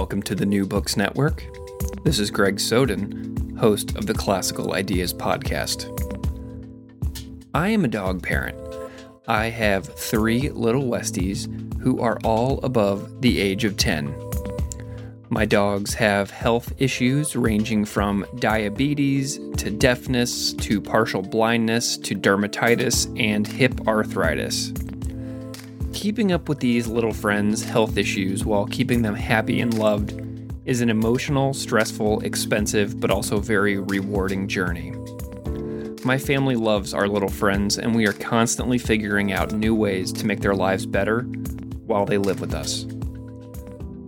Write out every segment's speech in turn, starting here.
Welcome to the New Books Network. This is Greg Soden, host of the Classical Ideas Podcast. I am a dog parent. I have three little Westies who are all above the age of 10. My dogs have health issues ranging from diabetes to deafness to partial blindness to dermatitis and hip arthritis keeping up with these little friends' health issues while keeping them happy and loved is an emotional, stressful, expensive, but also very rewarding journey. My family loves our little friends, and we are constantly figuring out new ways to make their lives better while they live with us.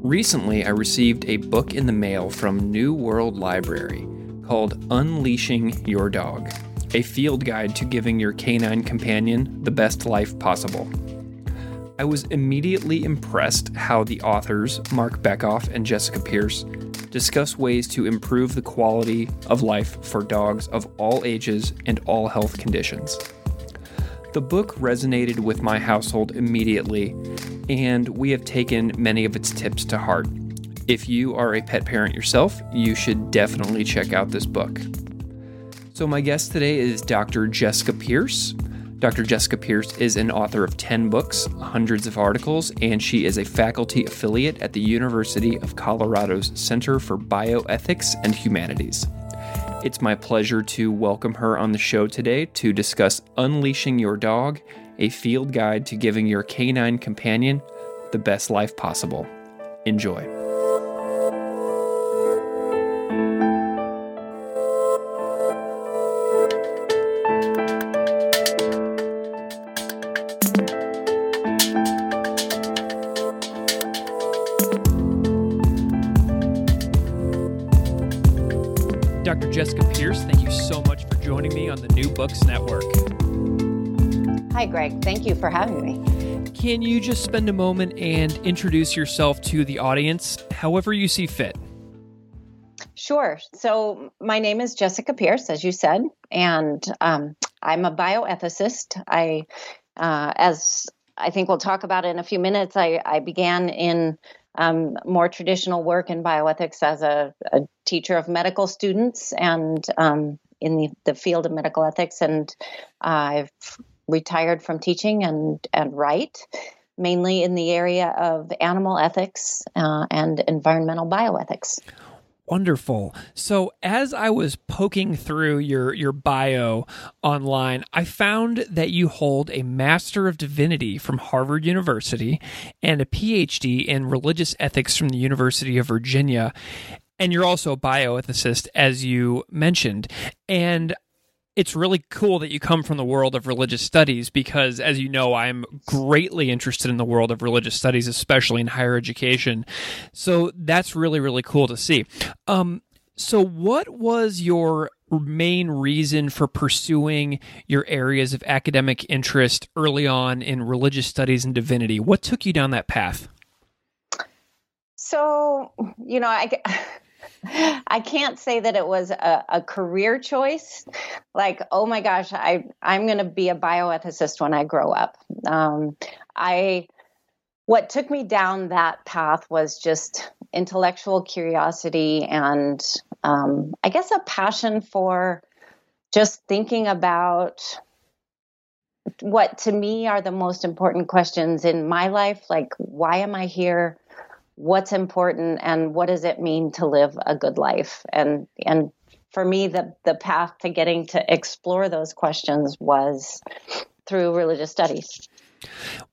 Recently, I received a book in the mail from New World Library called Unleashing Your Dog, a field guide to giving your canine companion the best life possible. I was immediately impressed how the authors, Marc Bekoff and Jessica Pierce, discuss ways to improve the quality of life for dogs of all ages and all health conditions. The book resonated with my household immediately, and we have taken many of its tips to heart. If you are a pet parent yourself, you should definitely check out this book. So, my guest today is Dr. Jessica Pierce. Dr. Jessica Pierce is an author of 10 books, hundreds of articles, and she is a faculty affiliate at the University of Colorado's Center for Bioethics and Humanities. It's my pleasure to welcome her on the show today to discuss Unleashing Your Dog, a field guide to giving your canine companion the best life possible. Enjoy. For having me. Can you just spend a moment and introduce yourself to the audience, however you see fit? Sure. So, my name is Jessica Pierce, as you said, and um, I'm a bioethicist. I, uh, as I think we'll talk about in a few minutes, I, I began in um, more traditional work in bioethics as a, a teacher of medical students and um, in the, the field of medical ethics. And I've retired from teaching and, and write mainly in the area of animal ethics uh, and environmental bioethics. Wonderful. So as I was poking through your your bio online, I found that you hold a Master of Divinity from Harvard University and a PhD in religious ethics from the University of Virginia. And you're also a bioethicist, as you mentioned. And it's really cool that you come from the world of religious studies because, as you know, I'm greatly interested in the world of religious studies, especially in higher education. So that's really, really cool to see. Um, so, what was your main reason for pursuing your areas of academic interest early on in religious studies and divinity? What took you down that path? So, you know, I. I can't say that it was a, a, career choice. Like, oh my gosh, I I'm going to be a bioethicist when I grow up. Um, I what took me down that path was just intellectual curiosity and um, I guess a passion for just thinking about what to me are the most important questions in my life like why am i here what's important and what does it mean to live a good life? And and for me the the path to getting to explore those questions was through religious studies.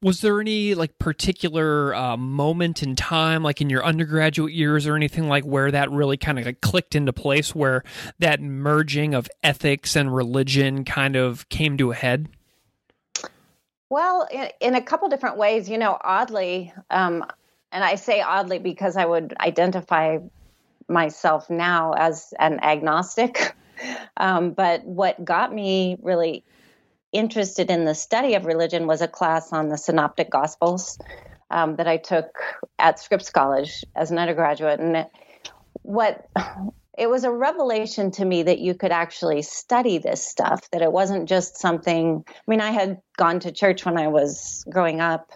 Was there any like particular uh, moment in time, like in your undergraduate years or anything like where that really kind of like clicked into place, where that merging of ethics and religion kind of came to a head? Well, in, in a couple different ways, you know, oddly, um, and I say oddly because I would identify myself now as an agnostic. Um, but what got me really interested in the study of religion was a class on the Synoptic Gospels um, that I took at Scripps College as an undergraduate. And what it was a revelation to me that you could actually study this stuff, that it wasn't just something. I mean, I had gone to church when I was growing up,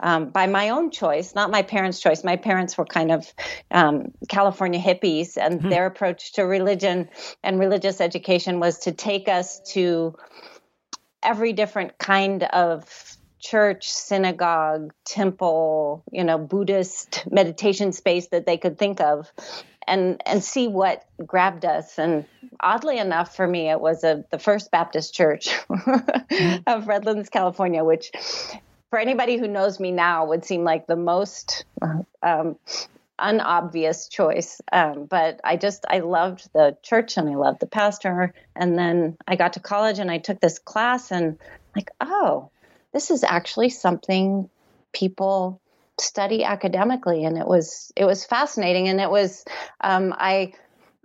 um, by my own choice, not my parents' choice. My parents were kind of um, California hippies, and mm-hmm. their approach to religion and religious education was to take us to every different kind of church, synagogue, temple, you know, Buddhist meditation space that they could think of and and see what grabbed us and oddly enough for me it was a the First Baptist Church of Redlands, California, which for anybody who knows me now would seem like the most um, unobvious choice. Um, but I just, I loved the church and I loved the pastor. And then I got to college and I took this class and like, oh, this is actually something people study academically. And it was, it was fascinating. And it was, um, I,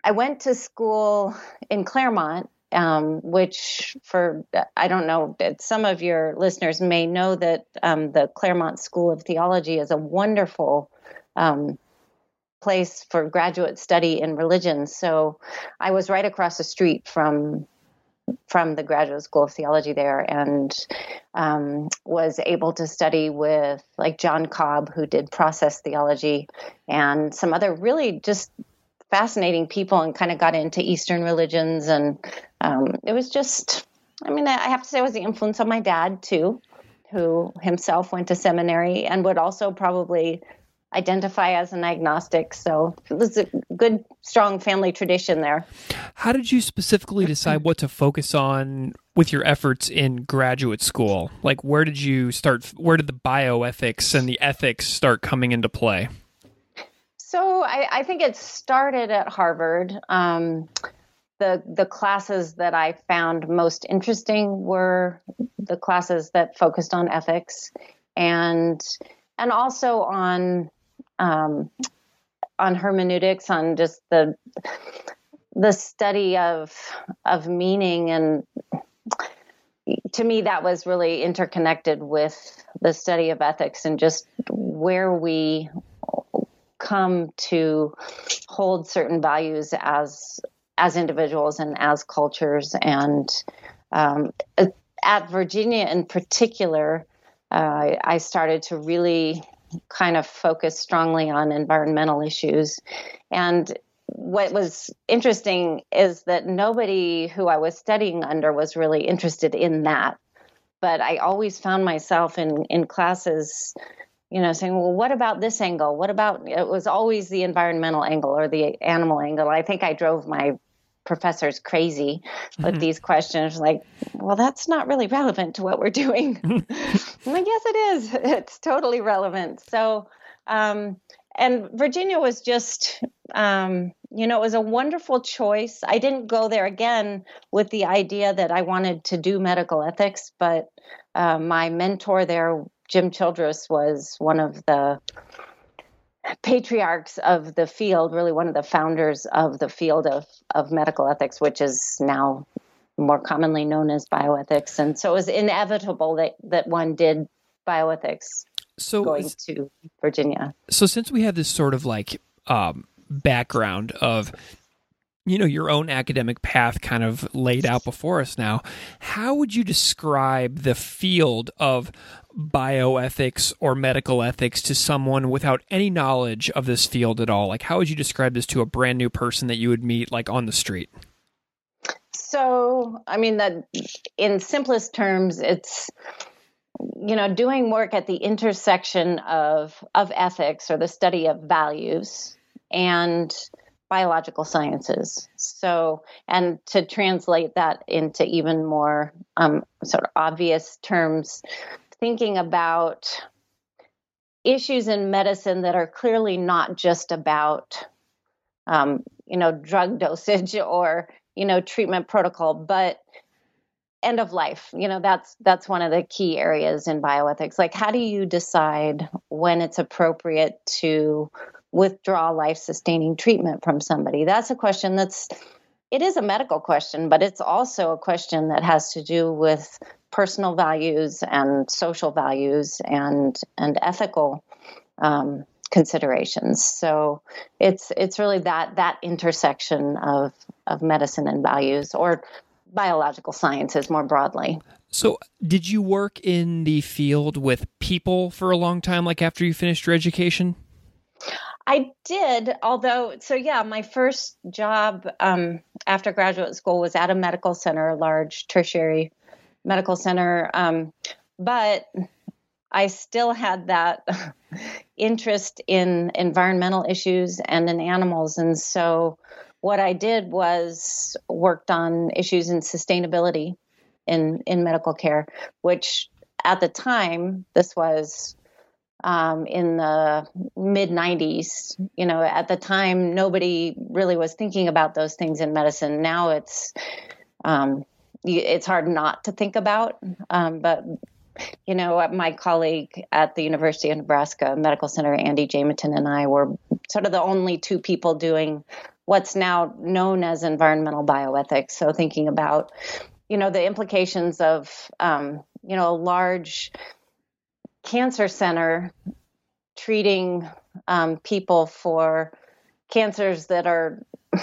I went to school in Claremont um, which for I don't know some of your listeners may know that um, the Claremont School of Theology is a wonderful um, place for graduate study in religion. So I was right across the street from from the graduate school of theology there and um, was able to study with like John Cobb, who did process theology, and some other really just fascinating people and kind of got into Eastern religions. And um, it was just, I mean, I have to say, it was the influence of my dad too, who himself went to seminary and would also probably identify as an agnostic. So it was a good, strong family tradition there. How did you specifically decide what to focus on with your efforts in graduate school? Like, where did you start? Where did the bioethics and the ethics start coming into play? So I, I think it started at Harvard. Um, the the classes that I found most interesting were the classes that focused on ethics and and also on um, on hermeneutics, on just the the study of of meaning. And to me that was really interconnected with the study of ethics and just where we come to hold certain values as as individuals and as cultures. And um, at Virginia in particular uh, I started to really kind of focus strongly on environmental issues and what was interesting is that nobody who I was studying under was really interested in that but I always found myself in in classes you know, saying, well, what about this angle? What about it was always the environmental angle or the animal angle. I think I drove my professors crazy with mm-hmm. these questions like, well, that's not really relevant to what we're doing. I'm like, yes, it is. It's totally relevant. So, um, and Virginia was just, um, you know, it was a wonderful choice. I didn't go there again with the idea that I wanted to do medical ethics, but uh, my mentor there Jim Childress was one of the patriarchs of the field, really one of the founders of the field of, of medical ethics, which is now more commonly known as bioethics. And so it was inevitable that, that one did bioethics so going to Virginia. So since we have this sort of like um, background of you know your own academic path kind of laid out before us now how would you describe the field of bioethics or medical ethics to someone without any knowledge of this field at all? Like how would you describe this to a brand new person that you would meet like on the street? So i mean that in simplest terms it's you know doing work at the intersection of of ethics or the study of values and biological sciences. So, and to translate that into even more um, sort of obvious terms, thinking about issues in medicine that are clearly not just about, um, you know, drug dosage or you know treatment protocol, but end of life you know that's that's one of the key areas in bioethics like how do you decide when it's appropriate to withdraw life sustaining treatment from somebody that's a question that's it is a medical question but it's also a question that has to do with personal values and social values and and ethical um, considerations so it's it's really that that intersection of of medicine and values or biological sciences more broadly. So, did you work in the field with people for a long time, like after you finished your education? I did, although, so yeah, my first job um, after graduate school was at a medical center, a large tertiary medical center. Um, but I still had that interest in environmental issues and in animals. And so what I did was worked on issues in sustainability in in medical care, which at the time this was um, in the mid 90s. You know, at the time nobody really was thinking about those things in medicine. Now it's um, it's hard not to think about, um, but you know, my colleague at the University of Nebraska Medical Center, Andy Jameton, and I were sort of the only two people doing what's now known as environmental bioethics. So thinking about, you know, the implications of, um, you know, a large cancer center treating um, people for cancers that are,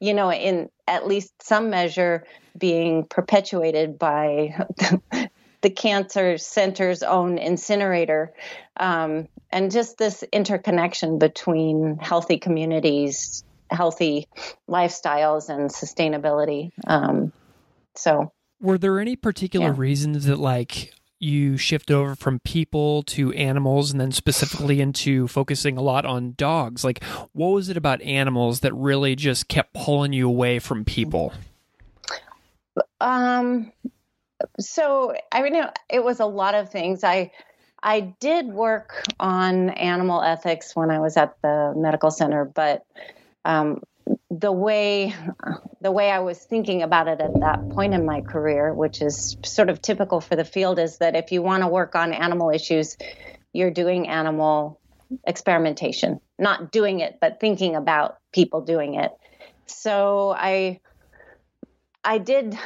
you know, in at least some measure being perpetuated by the cancer center's own incinerator, um, and just this interconnection between healthy communities healthy lifestyles and sustainability. Um, so, were there any particular yeah. reasons that like you shift over from people to animals and then specifically into focusing a lot on dogs. Like what was it about animals that really just kept pulling you away from people? Um so i mean it was a lot of things. I i did work on animal ethics when i was at the medical center but um, the way the way I was thinking about it at that point in my career, which is sort of typical for the field, is that if you want to work on animal issues, you're doing animal experimentation, not doing it, but thinking about people doing it. So I I did.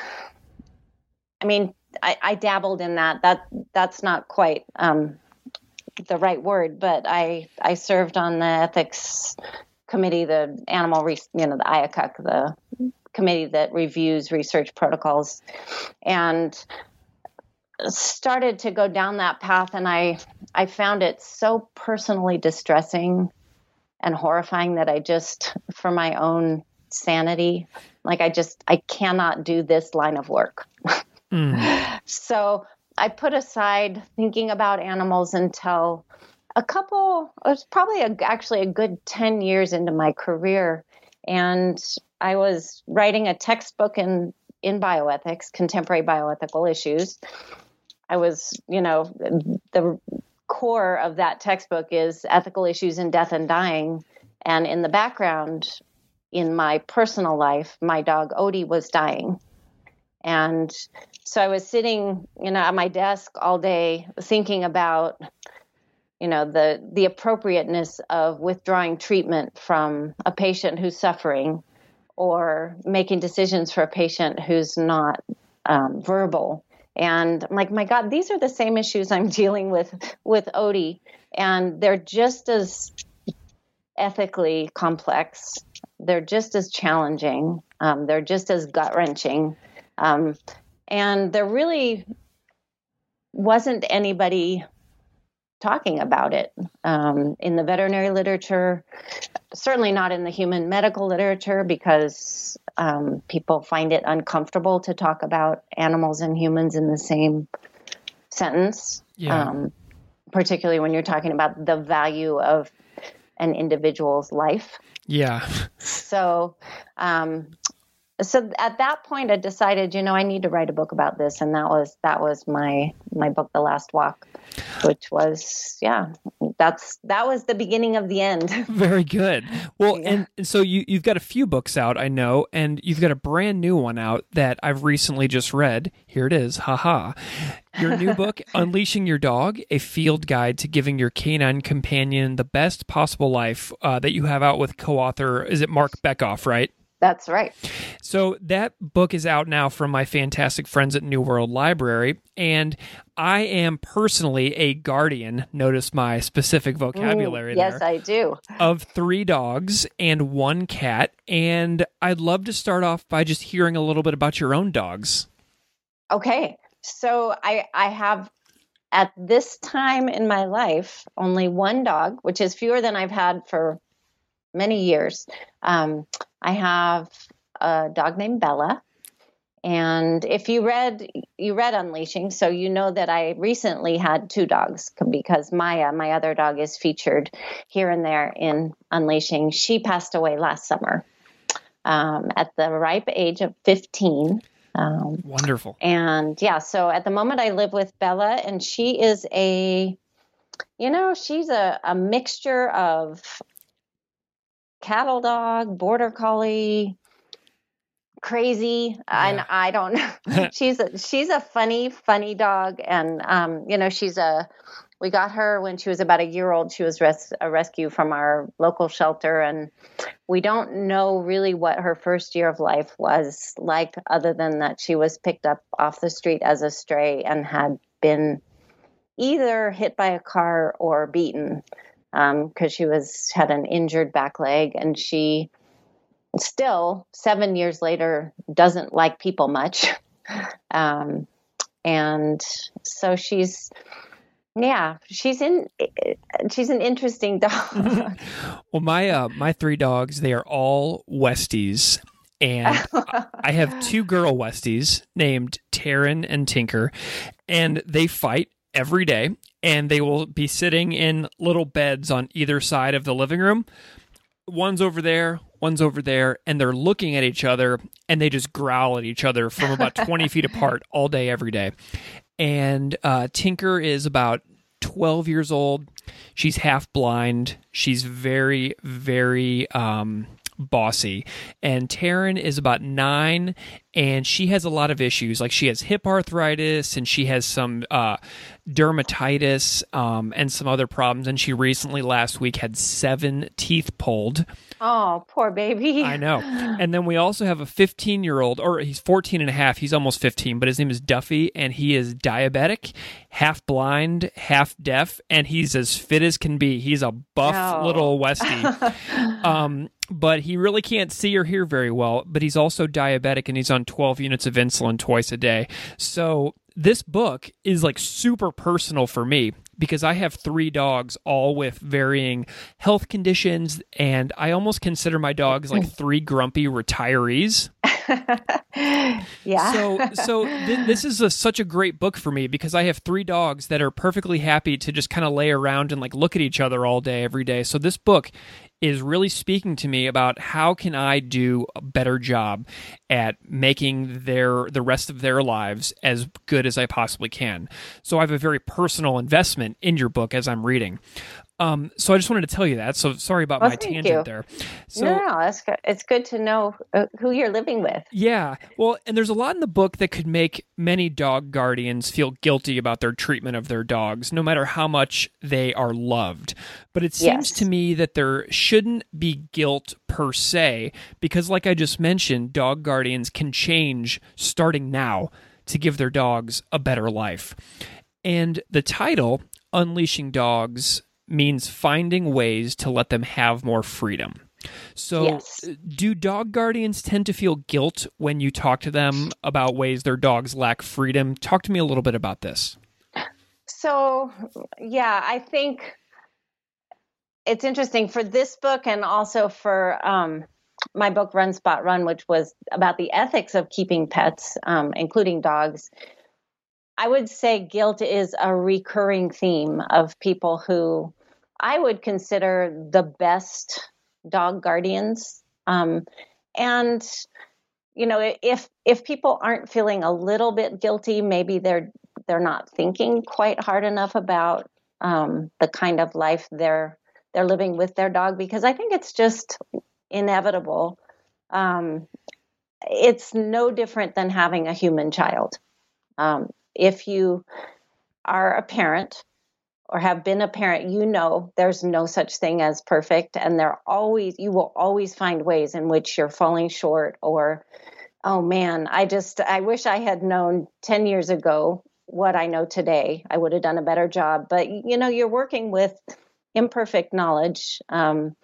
I mean, I, I dabbled in that. That that's not quite um, the right word, but I I served on the ethics committee, the animal, re- you know, the IACUC, the committee that reviews research protocols, and started to go down that path. And I, I found it so personally distressing and horrifying that I just, for my own sanity, like I just, I cannot do this line of work. Mm. So I put aside thinking about animals until a couple, it was probably a, actually a good 10 years into my career. And I was writing a textbook in, in bioethics, contemporary bioethical issues. I was, you know, the core of that textbook is ethical issues in death and dying. And in the background, in my personal life, my dog Odie was dying. And so I was sitting, you know, at my desk all day thinking about you know the the appropriateness of withdrawing treatment from a patient who's suffering or making decisions for a patient who's not um, verbal. And I'm like my god these are the same issues i'm dealing with with odie and they're just as ethically complex. They're just as challenging. Um, they're just as gut wrenching um, and there really wasn't anybody talking about it um, in the veterinary literature, certainly not in the human medical literature because um, people find it uncomfortable to talk about animals and humans in the same sentence. Yeah. Um, particularly when you're talking about the value of an individual's life. Yeah. so, um, so at that point, I decided, you know, I need to write a book about this, and that was that was my my book, The Last Walk, which was yeah, that's that was the beginning of the end. Very good. Well, yeah. and, and so you you've got a few books out, I know, and you've got a brand new one out that I've recently just read. Here it is, haha. Your new book, Unleashing Your Dog: A Field Guide to Giving Your Canine Companion the Best Possible Life, uh, that you have out with co-author. Is it Marc Bekoff right? That's right. So that book is out now from my fantastic friends at New World Library. And I am personally a guardian. Notice my specific vocabulary Ooh, yes, there. I do. Of three dogs and one cat. And I'd love to start off by just hearing a little bit about your own dogs. Okay. So I, I have at this time in my life only one dog, which is fewer than I've had for many years. Um, I have a dog named Bella. And if you read you read Unleashing, so you know that I recently had two dogs because Maya, my other dog, is featured here and there in Unleashing. She passed away last summer um, at the ripe age of 15. Um, Wonderful. And yeah, so at the moment I live with Bella, and she is a, you know, she's a, a mixture of cattle dog, border collie, crazy yeah. and i don't know. She's a she's a funny funny dog and um you know she's a we got her when she was about a year old. She was res- a rescue from our local shelter and we don't know really what her first year of life was like other than that she was picked up off the street as a stray and had been either hit by a car or beaten because um, she was had an injured back leg and she still seven years later doesn't like people much. Um, and so she's yeah she's in she's an interesting dog. Well my uh my three dogs they are all westies and I have two girl Westies named Taryn and Tinker, and they fight every day and they will be sitting in little beds on either side of the living room. One's over there, one's over there, and they're looking at each other and they just growl at each other from about 20 feet apart all day, every day. And uh, Tinker is about 12 years old. She's half blind. She's very, very um, bossy. And Taryn is about nine, and she has a lot of issues. Like she has hip arthritis, and she has some uh, dermatitis, um, and some other problems. And she recently, last week, had seven teeth pulled. Oh, poor baby. I know. And then we also have a 15 year old, or he's 14 and a half. He's almost 15, but his name is Duffy, and he is diabetic, half blind, half deaf, and he's as fit as can be. He's a buff oh. little Westie. um, but he really can't see or hear very well. But he's also diabetic and he's on 12 units of insulin twice a day. So this book is like super personal for me because I have three dogs, all with varying health conditions, and I almost consider my dogs like three grumpy retirees. yeah. So, so th- this is a, such a great book for me because I have three dogs that are perfectly happy to just kind of lay around and like look at each other all day, every day. So this book is really speaking to me about how can I do a better job at making their the rest of their lives as good as I possibly can. So I have a very personal investment in your book as I'm reading. Um, so I just wanted to tell you that. So sorry about well, my tangent you. there. So, no, no, that's good. It's good to know uh, who you're living with. Yeah. Well, and there's a lot in the book that could make many dog guardians feel guilty about their treatment of their dogs, no matter how much they are loved. But it seems yes. to me that there shouldn't be guilt per se, because, like I just mentioned, dog guardians can change starting now to give their dogs a better life. And the title, Unleashing Dogs means finding ways to let them have more freedom. So, yes. do dog guardians tend to feel guilt when you talk to them about ways their dogs lack freedom? Talk to me a little bit about this. So, yeah, I think it's interesting for this book and also for um, my book, Run Spot Run, which was about the ethics of keeping pets, um, including dogs. I would say guilt is a recurring theme of people who I would consider the best dog guardians. Um, and you know, if if people aren't feeling a little bit guilty, maybe they're they're not thinking quite hard enough about um, the kind of life they're they're living with their dog because I think it's just inevitable. Um, it's no different than having a human child. Um, if you are a parent or have been a parent, you know there's no such thing as perfect, and there always you will always find ways in which you're falling short or oh man, I just I wish I had known 10 years ago what I know today. I would have done a better job. But you know, you're working with imperfect knowledge um,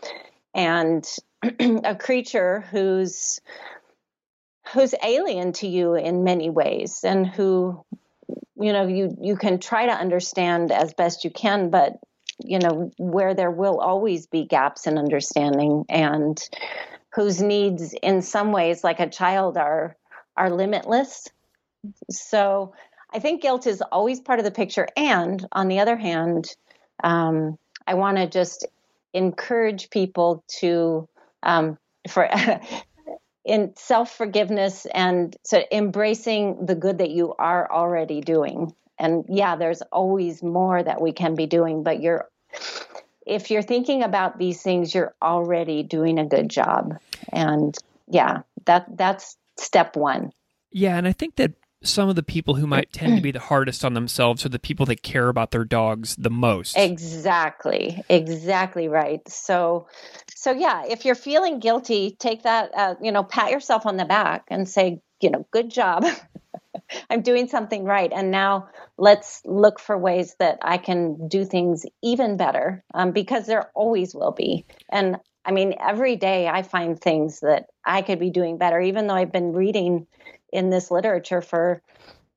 and a creature who's who's alien to you in many ways and who you know you you can try to understand as best you can but you know where there will always be gaps in understanding and whose needs in some ways like a child are are limitless. So i think guilt is always part of the picture. And on the other hand um, i want to just encourage people to um, for in self forgiveness and so embracing the good that you are already doing. And yeah, there's always more that we can be doing, but you're if you're thinking about these things, you're already doing a good job. And yeah, that that's step one. Yeah, and I think that some of the people who might tend to be the hardest on themselves are the people that care about their dogs the most. Exactly. Exactly right. So so yeah, if you're feeling guilty, take that uh, you know, pat yourself on the back and say, you know, good job. I'm doing something right. And now let's look for ways that I can do things even better um, because there always will be. And I mean, every day I find things that I could be doing better, even though I've been reading in this literature for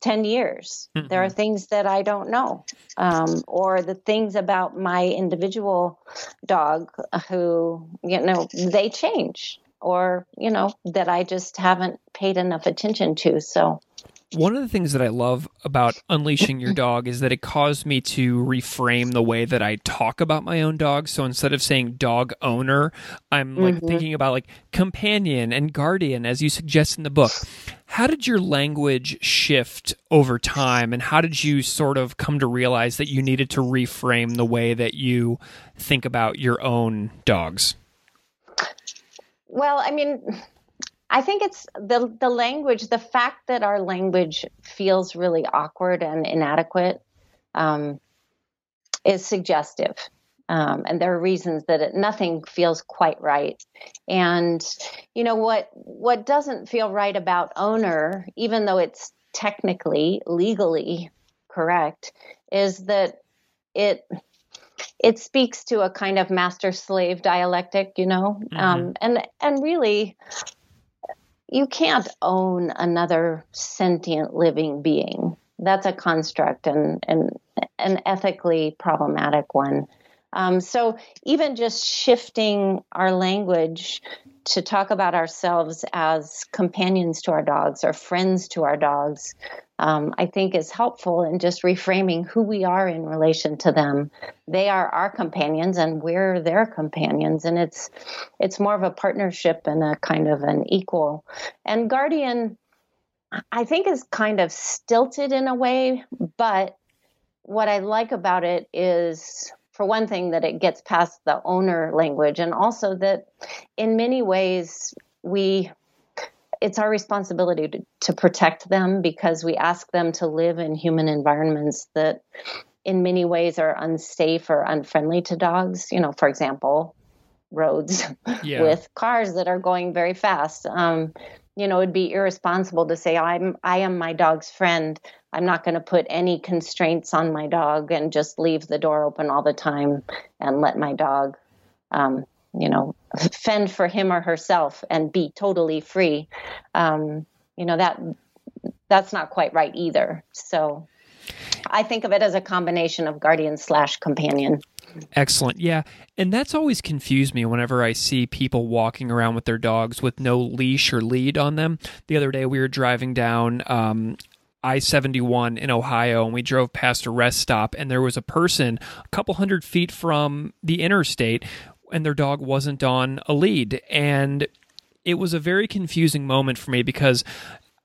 10 years. Mm-hmm. There are things that I don't know, um, or the things about my individual dog who, you know, they change, or, you know, that I just haven't paid enough attention to. So, one of the things that I love about unleashing your dog is that it caused me to reframe the way that I talk about my own dog. So instead of saying dog owner, I'm like mm-hmm. thinking about like companion and guardian, as you suggest in the book. How did your language shift over time, and how did you sort of come to realize that you needed to reframe the way that you think about your own dogs? Well, I mean, I think it's the the language, the fact that our language feels really awkward and inadequate um, is suggestive. Um, and there are reasons that it, nothing feels quite right. And you know what what doesn't feel right about owner, even though it's technically legally correct, is that it it speaks to a kind of master slave dialectic, you know, mm-hmm. um, and and really you can't own another sentient living being. That's a construct and, and an ethically problematic one. Um, so even just shifting our language to talk about ourselves as companions to our dogs or friends to our dogs, um, I think is helpful in just reframing who we are in relation to them. They are our companions and we're their companions, and it's it's more of a partnership and a kind of an equal. And guardian, I think, is kind of stilted in a way, but what I like about it is for one thing, that it gets past the owner language, and also that in many ways we it's our responsibility to, to protect them because we ask them to live in human environments that in many ways are unsafe or unfriendly to dogs. You know for example roads yeah. with cars that are going very fast. Um, you know it'd be irresponsible to say i'm i am my dog's friend. I'm not going to put any constraints on my dog and just leave the door open all the time and let my dog, um, you know, fend for him or herself and be totally free. Um, you know that that's not quite right either. So I think of it as a combination of guardian slash companion. Excellent. Yeah. And that's always confused me whenever I see people walking around with their dogs with no leash or lead on them. The other day we were driving down um, I 71 in Ohio, and we drove past a rest stop, and there was a person a couple hundred feet from the interstate, and their dog wasn't on a lead. And it was a very confusing moment for me because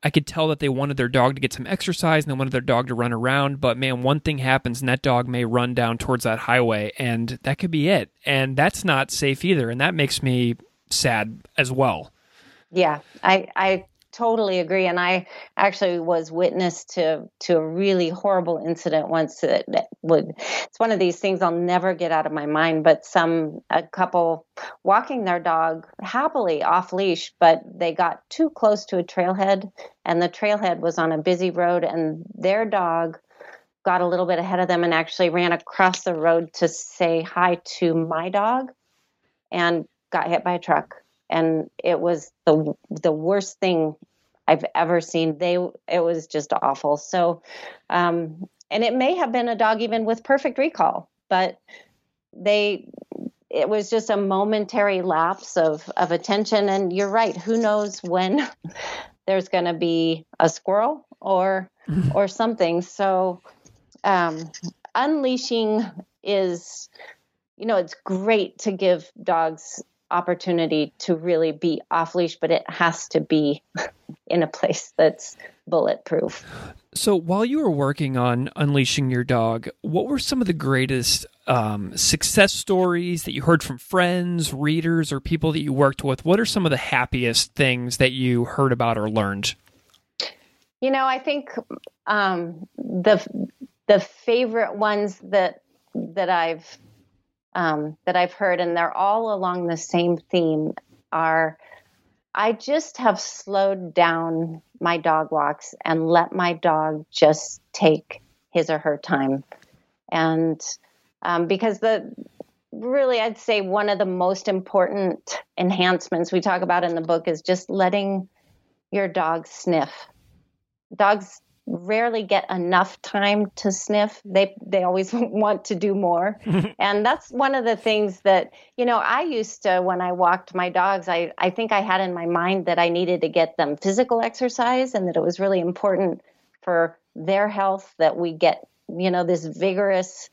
I could tell that they wanted their dog to get some exercise and they wanted their dog to run around. But man, one thing happens and that dog may run down towards that highway and that could be it. And that's not safe either. And that makes me sad as well. Yeah, I, I totally agree. And I actually was witness to to a really horrible incident once that, that would it's one of these things I'll never get out of my mind. But some a couple walking their dog happily off leash, but they got too close to a trailhead and the trailhead was on a busy road and their dog got a little bit ahead of them and actually ran across the road to say hi to my dog and got hit by a truck and it was the the worst thing I've ever seen. They it was just awful. So, um, and it may have been a dog even with perfect recall, but they it was just a momentary lapse of of attention. And you're right. Who knows when there's going to be a squirrel or or something. So, um, unleashing is you know it's great to give dogs opportunity to really be off leash, but it has to be in a place that's bulletproof. So, while you were working on unleashing your dog, what were some of the greatest um, success stories that you heard from friends, readers, or people that you worked with? What are some of the happiest things that you heard about or learned? You know, I think um, the the favorite ones that that I've um, that I've heard, and they're all along the same theme, are I just have slowed down my dog walks and let my dog just take his or her time. And um, because the really, I'd say one of the most important enhancements we talk about in the book is just letting your dog sniff. Dogs rarely get enough time to sniff. They they always want to do more. and that's one of the things that, you know, I used to when I walked my dogs, I I think I had in my mind that I needed to get them physical exercise and that it was really important for their health that we get, you know, this vigorous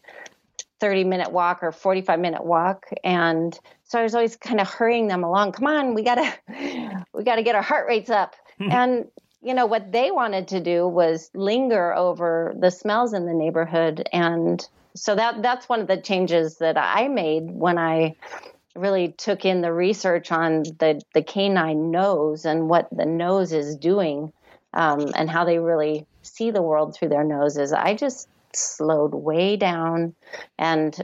30 minute walk or 45 minute walk and so I was always kind of hurrying them along. Come on, we got to we got to get our heart rates up. and you know what they wanted to do was linger over the smells in the neighborhood. And so that that's one of the changes that I made when I really took in the research on the the canine nose and what the nose is doing um, and how they really see the world through their noses. I just slowed way down, and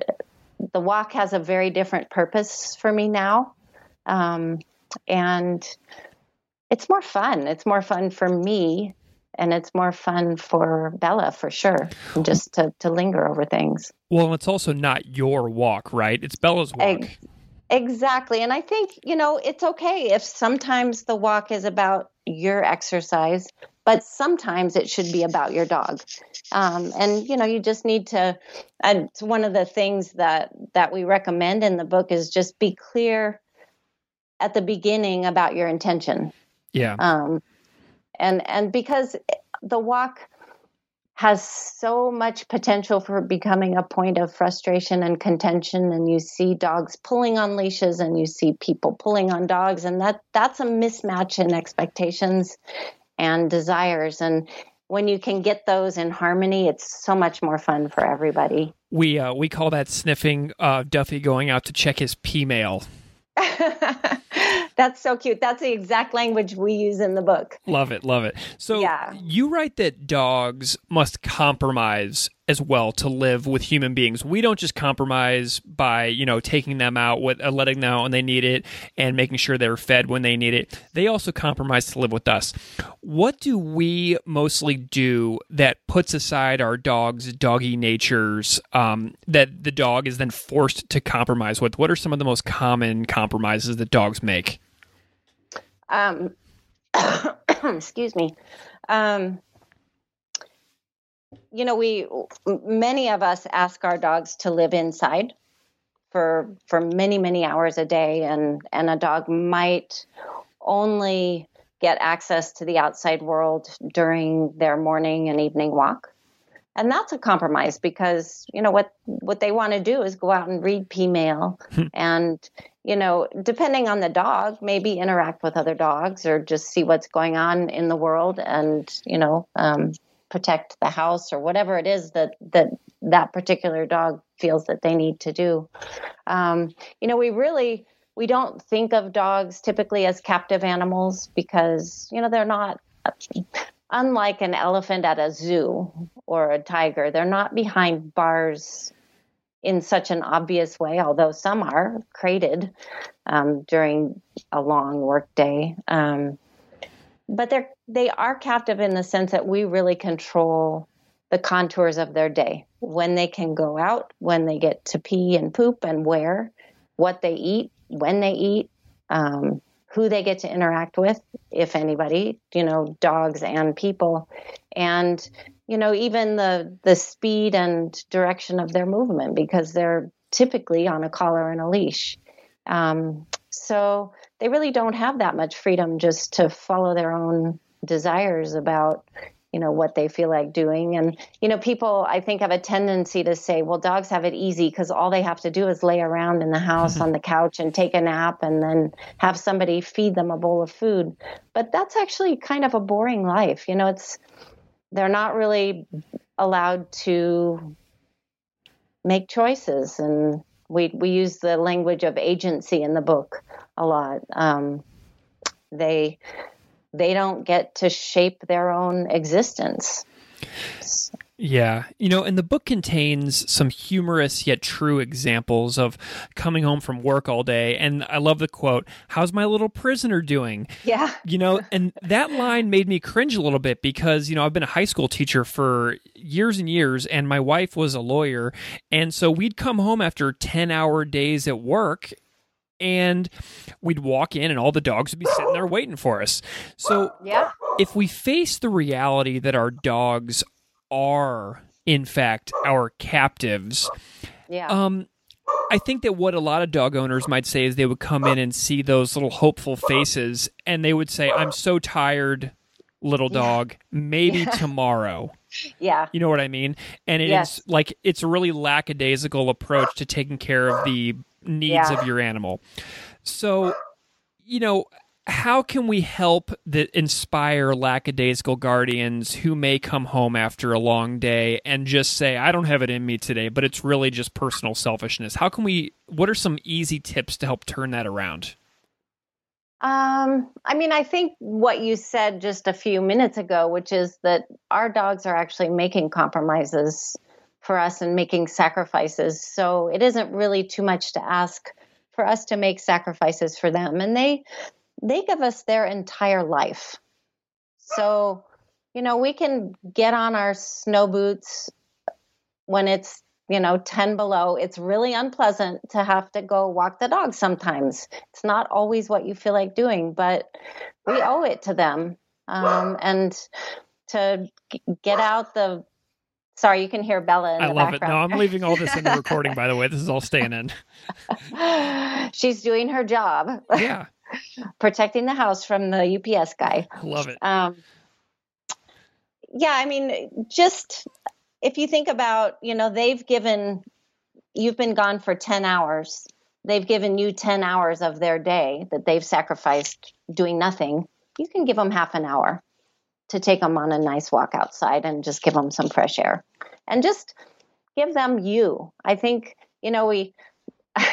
the walk has a very different purpose for me now, um, and it's more fun. It's more fun for me and it's more fun for Bella for sure, just to, to linger over things. Well, it's also not your walk, right? It's Bella's walk. Exactly. And I think, you know, it's okay if sometimes the walk is about your exercise, but sometimes it should be about your dog. Um, and, you know, you just need to, and one of the things that, that we recommend in the book is just be clear at the beginning about your intention yeah. Um, and and because the walk has so much potential for becoming a point of frustration and contention and you see dogs pulling on leashes and you see people pulling on dogs and that that's a mismatch in expectations and desires. And when you can get those in harmony it's so much more fun for everybody. We uh, we call that sniffing uh, duffy going out to check his p mail That's so cute. That's the exact language we use in the book. Love it, love it. So yeah. you write that dogs must compromise as well to live with human beings. We don't just compromise by, you know, taking them out with uh, letting them out when they need it and making sure they're fed when they need it. They also compromise to live with us. What do we mostly do that puts aside our dog's doggy natures um, that the dog is then forced to compromise with? What are some of the most common compromises that dogs make? Um, excuse me. Um, you know, we many of us ask our dogs to live inside for for many many hours a day, and and a dog might only get access to the outside world during their morning and evening walk. and that's a compromise because you know what what they want to do is go out and read p-mail hmm. and you know depending on the dog maybe interact with other dogs or just see what's going on in the world and you know um, protect the house or whatever it is that that that particular dog feels that they need to do um, you know we really we don't think of dogs typically as captive animals because you know they're not unlike an elephant at a zoo or a tiger, they're not behind bars in such an obvious way, although some are crated um, during a long work day. Um, but they're they are captive in the sense that we really control the contours of their day when they can go out when they get to pee and poop and where what they eat when they eat um, who they get to interact with, if anybody, you know, dogs and people, and you know, even the the speed and direction of their movement because they're typically on a collar and a leash. Um, so they really don't have that much freedom just to follow their own desires about you know what they feel like doing. And you know people i think have a tendency to say well dogs have it easy because all they have to do is lay around in the house on the couch and take a nap and then have somebody feed them a bowl of food. But that's actually kind of a boring life. You know it's they're not really allowed to make choices. And we we use the language of agency in the book a lot. Um, they they don't get to shape their own existence. Yeah. You know, and the book contains some humorous yet true examples of coming home from work all day. And I love the quote, How's my little prisoner doing? Yeah. You know, and that line made me cringe a little bit because, you know, I've been a high school teacher for years and years, and my wife was a lawyer. And so we'd come home after 10 hour days at work and we'd walk in and all the dogs would be sitting there waiting for us. So yeah. if we face the reality that our dogs are in fact our captives, yeah. um I think that what a lot of dog owners might say is they would come in and see those little hopeful faces and they would say, I'm so tired, little dog, yeah. maybe yeah. tomorrow. Yeah. You know what I mean? And it yes. is like it's a really lackadaisical approach to taking care of the needs yeah. of your animal. So, you know, how can we help that inspire lackadaisical guardians who may come home after a long day and just say, I don't have it in me today, but it's really just personal selfishness? How can we, what are some easy tips to help turn that around? Um, I mean, I think what you said just a few minutes ago, which is that our dogs are actually making compromises for us and making sacrifices. So it isn't really too much to ask for us to make sacrifices for them. And they they give us their entire life. So, you know, we can get on our snow boots when it's, you know, 10 below. It's really unpleasant to have to go walk the dog sometimes. It's not always what you feel like doing, but we owe it to them. Um, and to get out the Sorry, you can hear Bella in I love background. it. No, I'm leaving all this in the recording, by the way. This is all staying in. She's doing her job. Yeah. Protecting the house from the UPS guy. Love it. Um, yeah, I mean, just if you think about, you know, they've given, you've been gone for 10 hours. They've given you 10 hours of their day that they've sacrificed doing nothing. You can give them half an hour to take them on a nice walk outside and just give them some fresh air and just give them you. I think, you know, we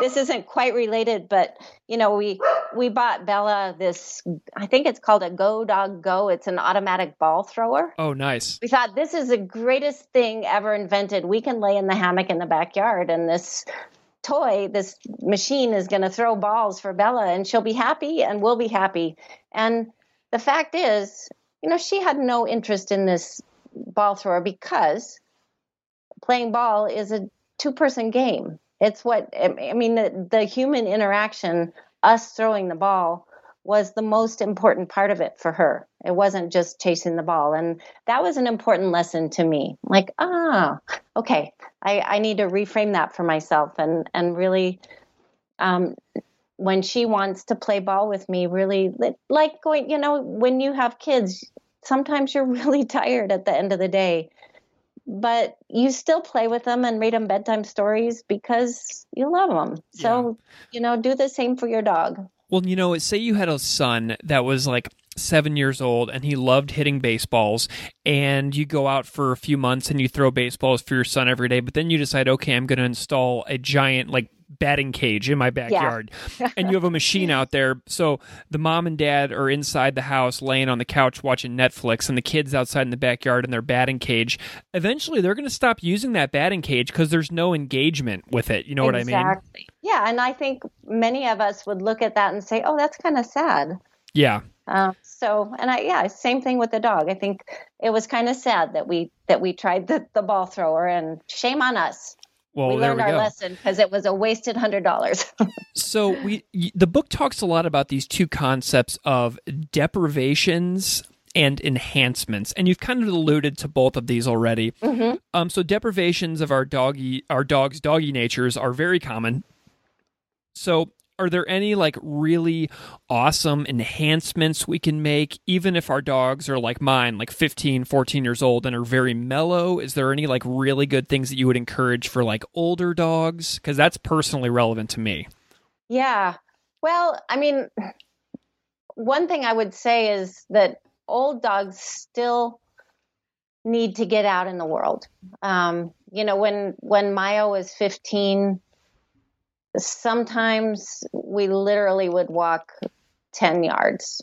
this isn't quite related, but you know, we we bought Bella this I think it's called a Go Dog Go. It's an automatic ball thrower. Oh, nice. We thought this is the greatest thing ever invented. We can lay in the hammock in the backyard and this toy, this machine is going to throw balls for Bella and she'll be happy and we'll be happy. And the fact is, you know, she had no interest in this ball thrower because playing ball is a two person game. It's what, I mean, the, the human interaction, us throwing the ball, was the most important part of it for her. It wasn't just chasing the ball. And that was an important lesson to me. Like, ah, okay, I, I need to reframe that for myself and, and really um, when she wants to play ball with me really like going you know when you have kids sometimes you're really tired at the end of the day but you still play with them and read them bedtime stories because you love them. So, yeah. you know, do the same for your dog. Well, you know, say you had a son that was like seven years old and he loved hitting baseballs and you go out for a few months and you throw baseballs for your son every day but then you decide okay i'm going to install a giant like batting cage in my backyard yeah. and you have a machine out there so the mom and dad are inside the house laying on the couch watching netflix and the kids outside in the backyard in their batting cage eventually they're going to stop using that batting cage because there's no engagement with it you know exactly. what i mean yeah and i think many of us would look at that and say oh that's kind of sad yeah uh, so, and I, yeah, same thing with the dog. I think it was kind of sad that we that we tried the, the ball thrower, and shame on us. Well, we learned we our go. lesson because it was a wasted hundred dollars. so we, the book talks a lot about these two concepts of deprivations and enhancements, and you've kind of alluded to both of these already. Mm-hmm. Um, so deprivations of our doggy, our dog's doggy natures are very common. So are there any like really awesome enhancements we can make even if our dogs are like mine like 15 14 years old and are very mellow? Is there any like really good things that you would encourage for like older dogs? Because that's personally relevant to me. Yeah. Well i mean one thing i would say is that old dogs still need to get out in the world. Um, you know when when Maya was 15 sometimes we literally would walk 10 yards,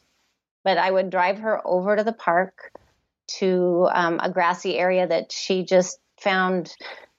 but I would drive her over to the park to um, a grassy area that she just found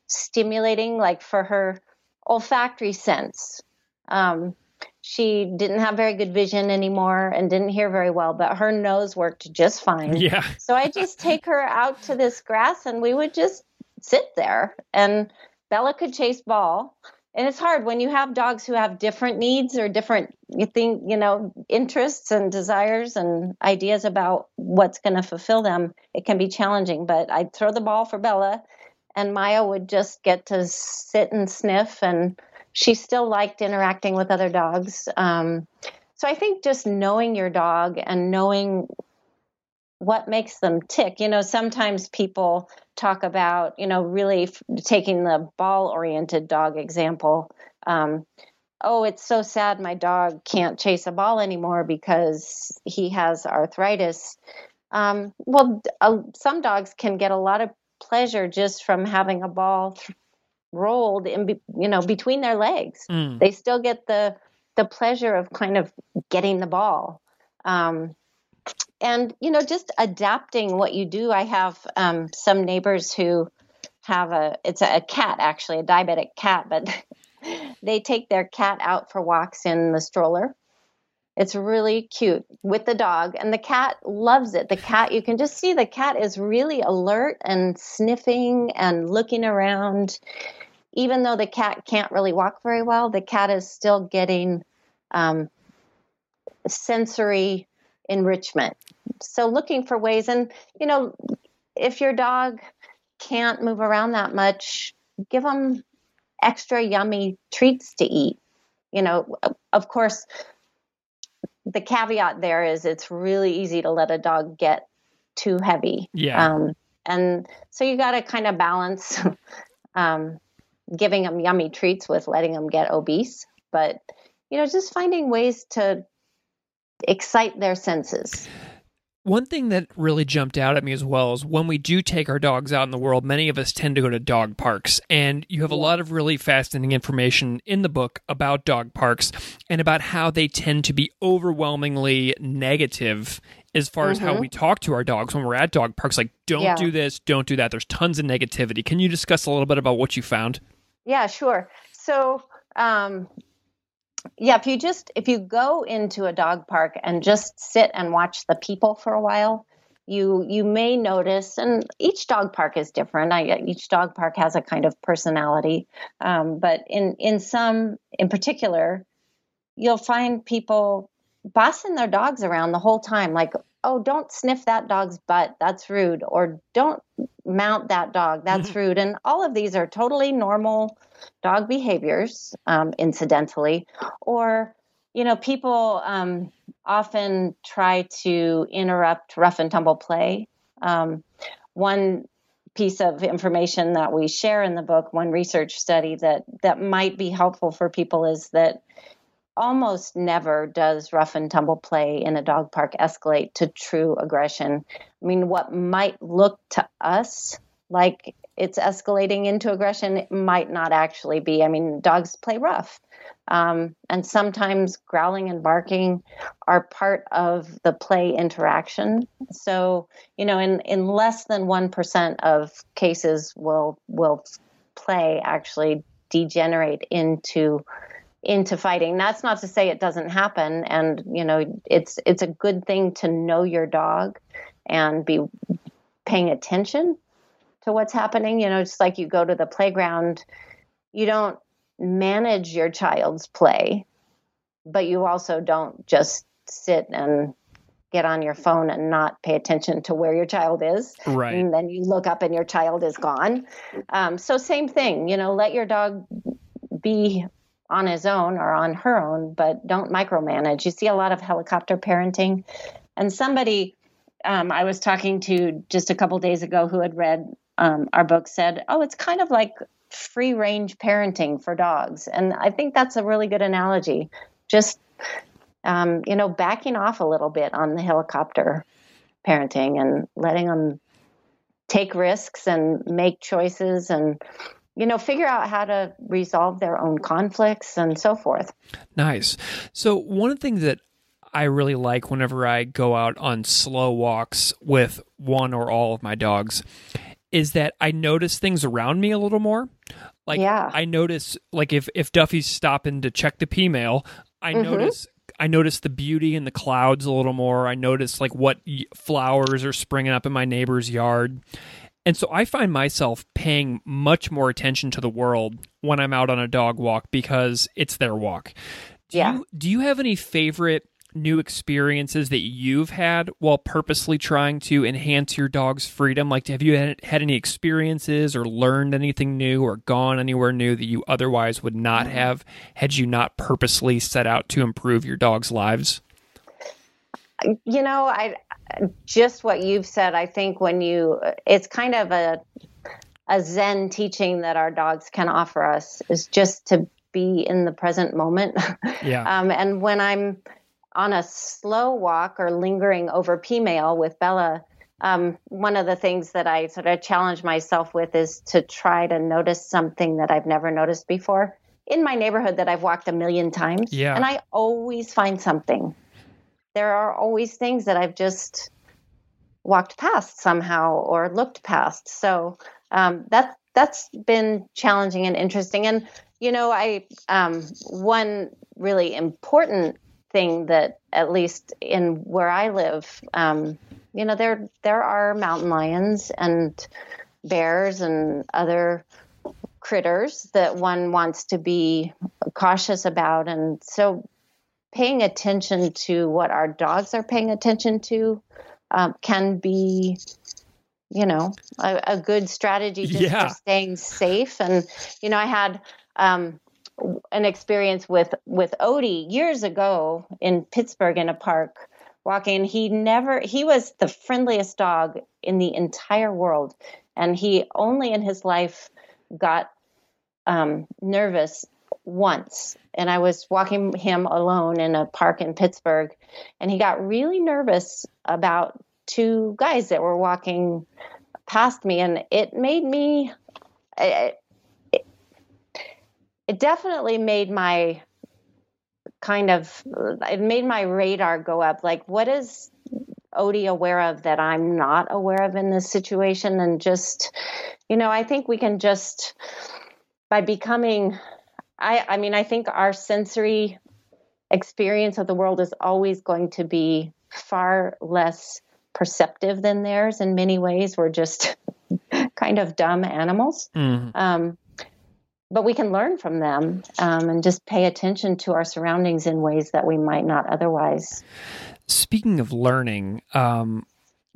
stimulating, like for her olfactory sense. Um, she didn't have very good vision anymore and didn't hear very well, but her nose worked just fine. Yeah. so I just take her out to this grass and we would just sit there and Bella could chase ball and it's hard when you have dogs who have different needs or different you think you know interests and desires and ideas about what's going to fulfill them it can be challenging. But i'd throw the ball for bella and maya would just get to sit and sniff and she still liked interacting with other dogs. Um, so i think just knowing your dog and knowing what makes them tick you know sometimes people talk about, you know, really f- taking the ball oriented dog example. Um, oh, it's so sad my dog can't chase a ball anymore because he has arthritis. Um, well, uh, some dogs can get a lot of pleasure just from having a ball th- rolled in, be- you know, between their legs. Mm. They still get the the pleasure of kind of getting the ball. Um, and you know just adapting what you do. I have um, some neighbors who have a it's a, a cat actually a diabetic cat but they take their cat out for walks in the stroller. It's really cute with the dog and the cat loves it. The cat you can just see the cat is really alert and sniffing and looking around. Even though the cat can't really walk very well the cat is still getting um, sensory enrichment. So looking for ways, and you know, if your dog can't move around that much, give them extra yummy treats to eat. You know, of course, the caveat there is it's really easy to let a dog get too heavy. Yeah. Um, and so you got to kind of balance um, giving them yummy treats with letting them get obese. But, you know, just finding ways to excite their senses. One thing that really jumped out at me as well is when we do take our dogs out in the world, many of us tend to go to dog parks. And you have a lot of really fascinating information in the book about dog parks and about how they tend to be overwhelmingly negative as far mm-hmm. as how mm-hmm. we talk to our dogs when we're at dog parks. Like, don't yeah. do this, don't do that. There's tons of negativity. Can you discuss a little bit about what you found? Yeah, sure. So, um, yeah, if you just if you go into a dog park and just sit and watch the people for a while, you you may notice, and each dog park is different. I, each dog park has a kind of personality, um, but in in some in particular, you'll find people bossing their dogs around the whole time, like oh, don't sniff that dog's butt. That's rude. Or don't mount that dog. That's mm-hmm. rude. And all of these are totally normal dog behaviors, um, incidentally. Or, you know, people um, often try to interrupt rough and tumble play. Um, one piece of information that we share in the book, one research study that that might be helpful for people is that almost never does rough and tumble play in a dog park escalate to true aggression. I mean, what might look to us like it's escalating into aggression, it might not actually be. I mean, dogs play rough. Um, and sometimes growling and barking are part of the play interaction. So, you know, in, in less than 1% of cases will, will play actually degenerate into into fighting. That's not to say it doesn't happen and you know it's it's a good thing to know your dog and be paying attention to what's happening. You know, just like you go to the playground, you don't manage your child's play, but you also don't just sit and get on your phone and not pay attention to where your child is. Right. And then you look up and your child is gone. Um, so, same thing, you know, let your dog be on his own or on her own, but don't micromanage. You see a lot of helicopter parenting. And somebody um, I was talking to just a couple days ago who had read um, our book said, oh, it's kind of like free range parenting for dogs. And I think that's a really good analogy. Just, um, you know, backing off a little bit on the helicopter parenting and letting them take risks and make choices and you know figure out how to resolve their own conflicts and so forth nice so one of the things that I really like whenever I go out on slow walks with one or all of my dogs is that I notice things around me a little more. Like yeah. I notice like if if Duffy's stopping to check the P mail, I mm-hmm. notice I notice the beauty in the clouds a little more. I notice like what flowers are springing up in my neighbor's yard. And so I find myself paying much more attention to the world when I'm out on a dog walk because it's their walk. Do yeah. You, do you have any favorite new experiences that you've had while purposely trying to enhance your dog's freedom? Like, have you had, had any experiences or learned anything new or gone anywhere new that you otherwise would not mm. have had you not purposely set out to improve your dog's lives? You know, I just what you've said. I think when you, it's kind of a a Zen teaching that our dogs can offer us is just to be in the present moment. Yeah. um, and when I'm on a slow walk or lingering over P mail with Bella, um, one of the things that I sort of challenge myself with is to try to notice something that I've never noticed before in my neighborhood that I've walked a million times. Yeah. And I always find something. There are always things that I've just walked past somehow or looked past. So um, that that's been challenging and interesting. And you know, I um, one really important thing that at least in where I live, um, you know, there there are mountain lions and bears and other critters that one wants to be cautious about, and so paying attention to what our dogs are paying attention to um, can be you know a, a good strategy just yeah. for staying safe and you know i had um, an experience with with Odie years ago in Pittsburgh in a park walking. He never he was the friendliest dog in the entire world, and he only in his life got um, nervous once. And I was walking him alone in a park in Pittsburgh, and he got really nervous about two guys that were walking past me, and it made me. It, it definitely made my kind of it made my radar go up like what is odie aware of that i'm not aware of in this situation and just you know i think we can just by becoming i i mean i think our sensory experience of the world is always going to be far less perceptive than theirs in many ways we're just kind of dumb animals mm-hmm. um, but we can learn from them um, and just pay attention to our surroundings in ways that we might not otherwise. Speaking of learning, um,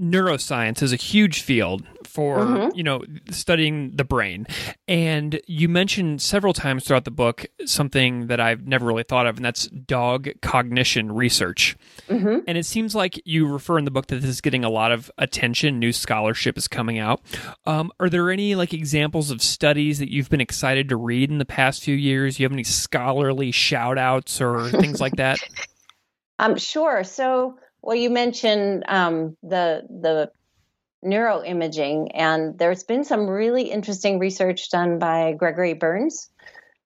neuroscience is a huge field for mm-hmm. you know studying the brain. And you mentioned several times throughout the book something that i've never really thought of and that's dog cognition research. Mm-hmm. and it seems like you refer in the book that this is getting a lot of attention. New scholarship is coming out. Um, are there any like examples of studies that you've been excited to read in the past few years? You have any scholarly shout outs or things like that? Um, sure. So well, you mentioned um, the the neuroimaging, and there's been some really interesting research done by Gregory Berns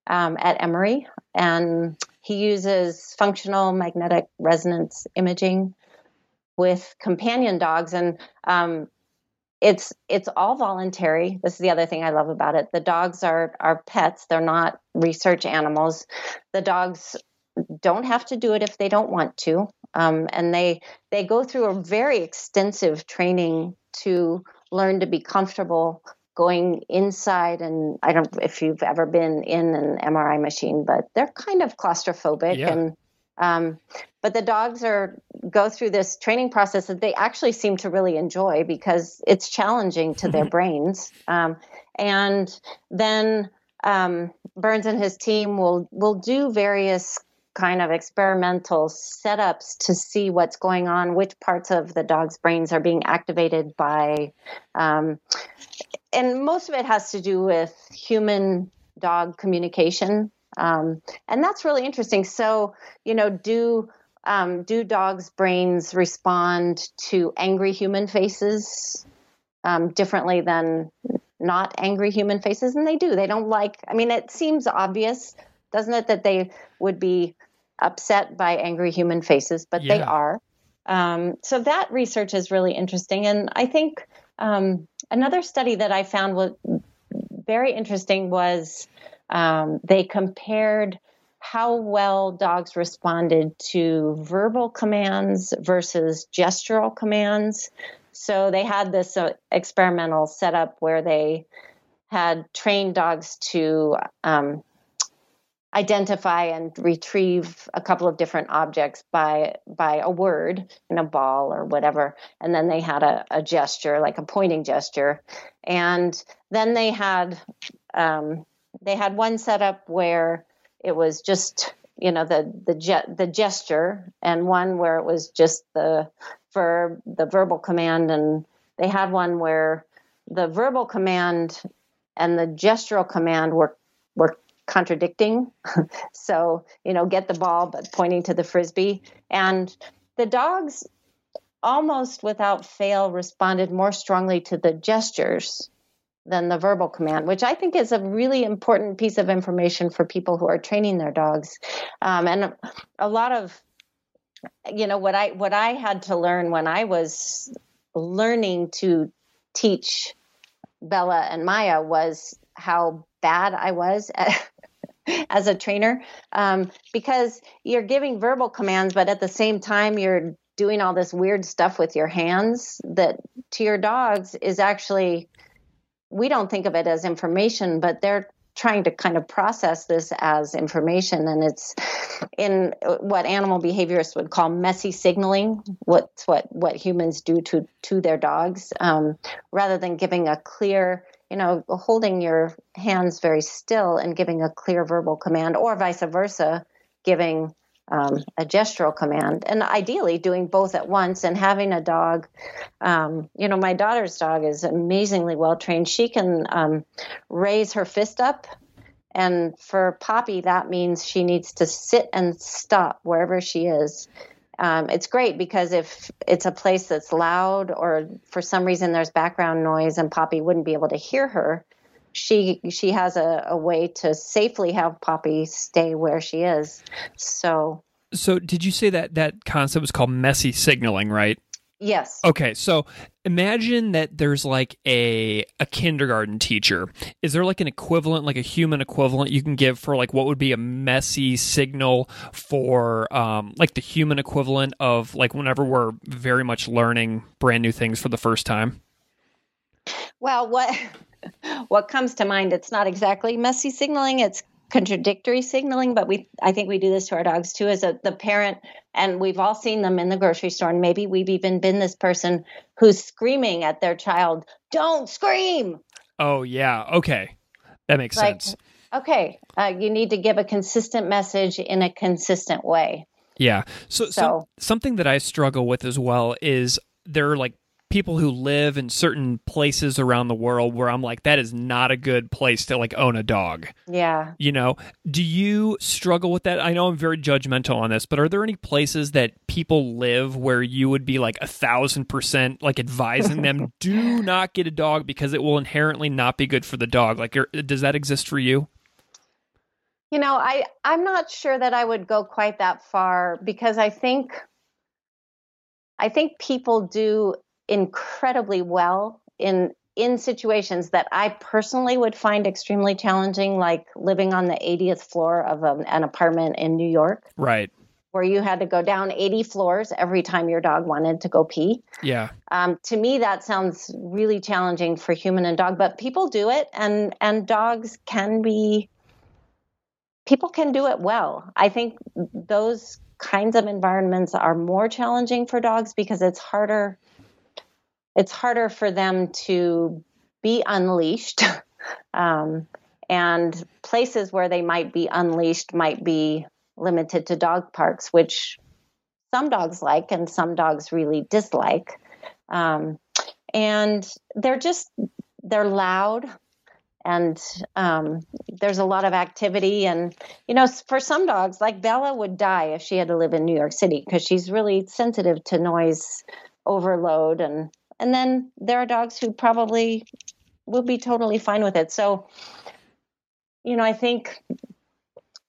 um, at Emory, and he uses functional magnetic resonance imaging with companion dogs, and um, it's it's all voluntary. This is the other thing I love about it. The dogs are are pets; they're not research animals. The dogs don't have to do it if they don't want to. Um, and they they go through a very extensive training to learn to be comfortable going inside and i don't know if you've ever been in an mri machine but they're kind of claustrophobic yeah. and um, but the dogs are go through this training process that they actually seem to really enjoy because it's challenging to their brains um, and then um, Berns and his team will will do various kind of experimental setups to see what's going on, which parts of the dog's brains are being activated by. Um, and most of it has to do with human dog communication. Um, and that's really interesting. So, you know, do um, do dogs' brains respond to angry human faces um, differently than not angry human faces? And they do. They don't like. I mean, it seems obvious, doesn't it, that they would be upset by angry human faces, but yeah. they are. Um, so that research is really interesting. And I think um, another study that I found was very interesting was um, they compared how well dogs responded to verbal commands versus gestural commands. So they had this uh, experimental setup where they had trained dogs to um, identify and retrieve a couple of different objects by by a word in a ball or whatever. And then they had a, a gesture like a pointing gesture. And then they had um, they had one setup where it was just you know the the ge- the gesture and one where it was just the verb the verbal command. And they had one where the verbal command and the gestural command were were contradicting. so, you know, get the ball, but pointing to the frisbee. And the dogs almost without fail responded more strongly to the gestures than the verbal command, which I think is a really important piece of information for people who are training their dogs. Um, and a lot of, you know, what I what I had to learn when I was learning to teach Bella and Maya was how bad I was at, as a trainer um, because you're giving verbal commands, but at the same time, you're doing all this weird stuff with your hands that to your dogs is actually, we don't think of it as information, but they're trying to kind of process this as information. And it's in what animal behaviorists would call messy signaling what's what what humans do to to their dogs um, rather than giving a clear you know, holding your hands very still and giving a clear verbal command, or vice versa, giving um, a gestural command, and ideally doing both at once and having a dog. Um, you know, my daughter's dog is amazingly well trained. She can um, raise her fist up. And for Poppy, that means she needs to sit and stop wherever she is um, it's great because if it's a place that's loud or for some reason there's background noise and Poppy wouldn't be able to hear her, she she has a, a way to safely have Poppy stay where she is. So So did you say that that concept was called messy signaling, right? Yes. Okay, so imagine that there's like a a kindergarten teacher. Is there like an equivalent, like a human equivalent you can give for like what would be a messy signal for um like the human equivalent of like whenever we're very much learning brand new things for the first time? Well, what what comes to mind it's not exactly messy signaling, it's contradictory signaling, but we I think we do this to our dogs too as a the parent and we've all seen them in the grocery store and maybe we've even been this person who's screaming at their child, "Don't scream." Oh yeah, okay. That makes like, sense. Okay, uh, you need to give a consistent message in a consistent way. Yeah. So, so, so something that I struggle with as well is there are like people who live in certain places around the world where I'm like, that is not a good place to like own a dog. Yeah. You know, do you struggle with that? I know I'm very judgmental on this, but are there any places that people live where you would be like a thousand percent like advising them do not get a dog because it will inherently not be good for the dog? Like, does that exist for you? You know, I I'm not sure that I would go quite that far because I think I think people do incredibly well in in situations that I personally would find extremely challenging, like living on the 80th floor of a, an apartment in New York. Right. Where you had to go down 80 floors every time your dog wanted to go pee. Yeah. Um, to me, that sounds really challenging for human and dog, but people do it, and and dogs can be. People can do it well. I think those kinds of environments are more challenging for dogs because it's harder it's harder for them to be unleashed. um, and places where they might be unleashed might be limited to dog parks, which some dogs like and some dogs really dislike. Um, and they're just, they're loud and um, there's a lot of activity. And, you know, for some dogs, like Bella would die if she had to live in New York City because she's really sensitive to noise overload and and then there are dogs who probably will be totally fine with it. So, you know, I think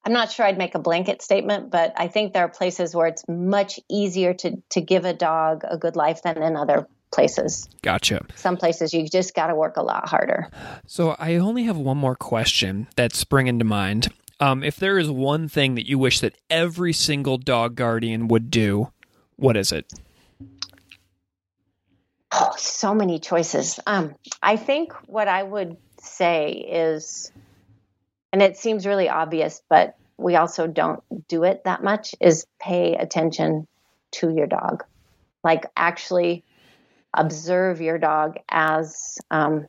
I'm not sure I'd make a blanket statement, but I think there are places where it's much easier to to give a dog a good life than in other places. Gotcha. Some places you just got to work a lot harder. So I only have one more question that's springing to mind. Um, if there is one thing that you wish that every single dog guardian would do, what is it? Oh, so many choices. Um, I think what I would say is, and it seems really obvious, but we also don't do it that much, is pay attention to your dog. Like actually observe your dog as, um,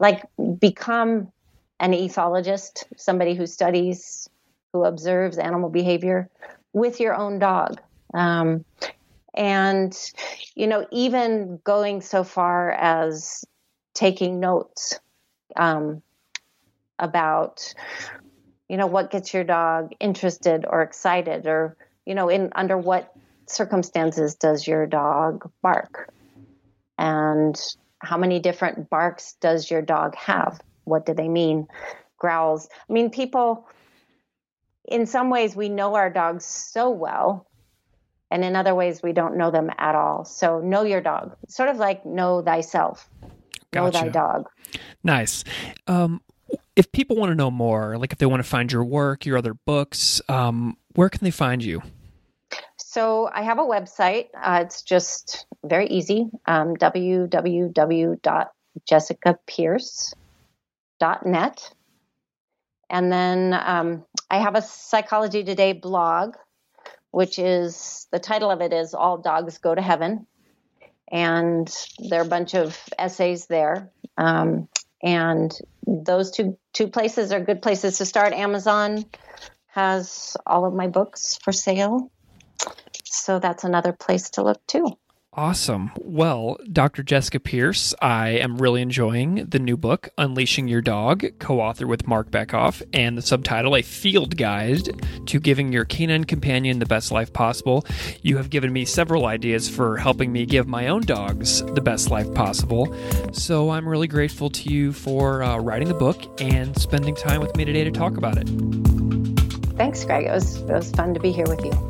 like, become an ethologist, somebody who studies, who observes animal behavior with your own dog. Um, and you know even going so far as taking notes um, about you know what gets your dog interested or excited or you know in under what circumstances does your dog bark? And how many different barks does your dog have? What do they mean? Growls. I mean people in some ways we know our dogs so well and in other ways we don't know them at all. So know your dog. Sort of like know thyself. Gotcha. know thy dog. Nice. Um, if people want to know more like if they want to find your work your other books um, where can they find you? So i have a website. Uh, it's just very easy. Um, www.jessicapierce.net and then um, i have a psychology today blog which is the title of it is All Dogs Go to Heaven. And there are a bunch of essays there. Um, and those two two places are good places to start. Amazon has all of my books for sale. So that's another place to look too. Awesome. Well, Dr. Jessica Pierce, I am really enjoying the new book, Unleashing Your Dog, co author with Marc Bekoff, and the subtitle, A Field Guide to Giving Your Canine Companion the Best Life Possible. You have given me several ideas for helping me give my own dogs the best life possible. So I'm really grateful to you for uh, writing the book and spending time with me today to talk about it. Thanks, Greg. It was, it was fun to be here with you.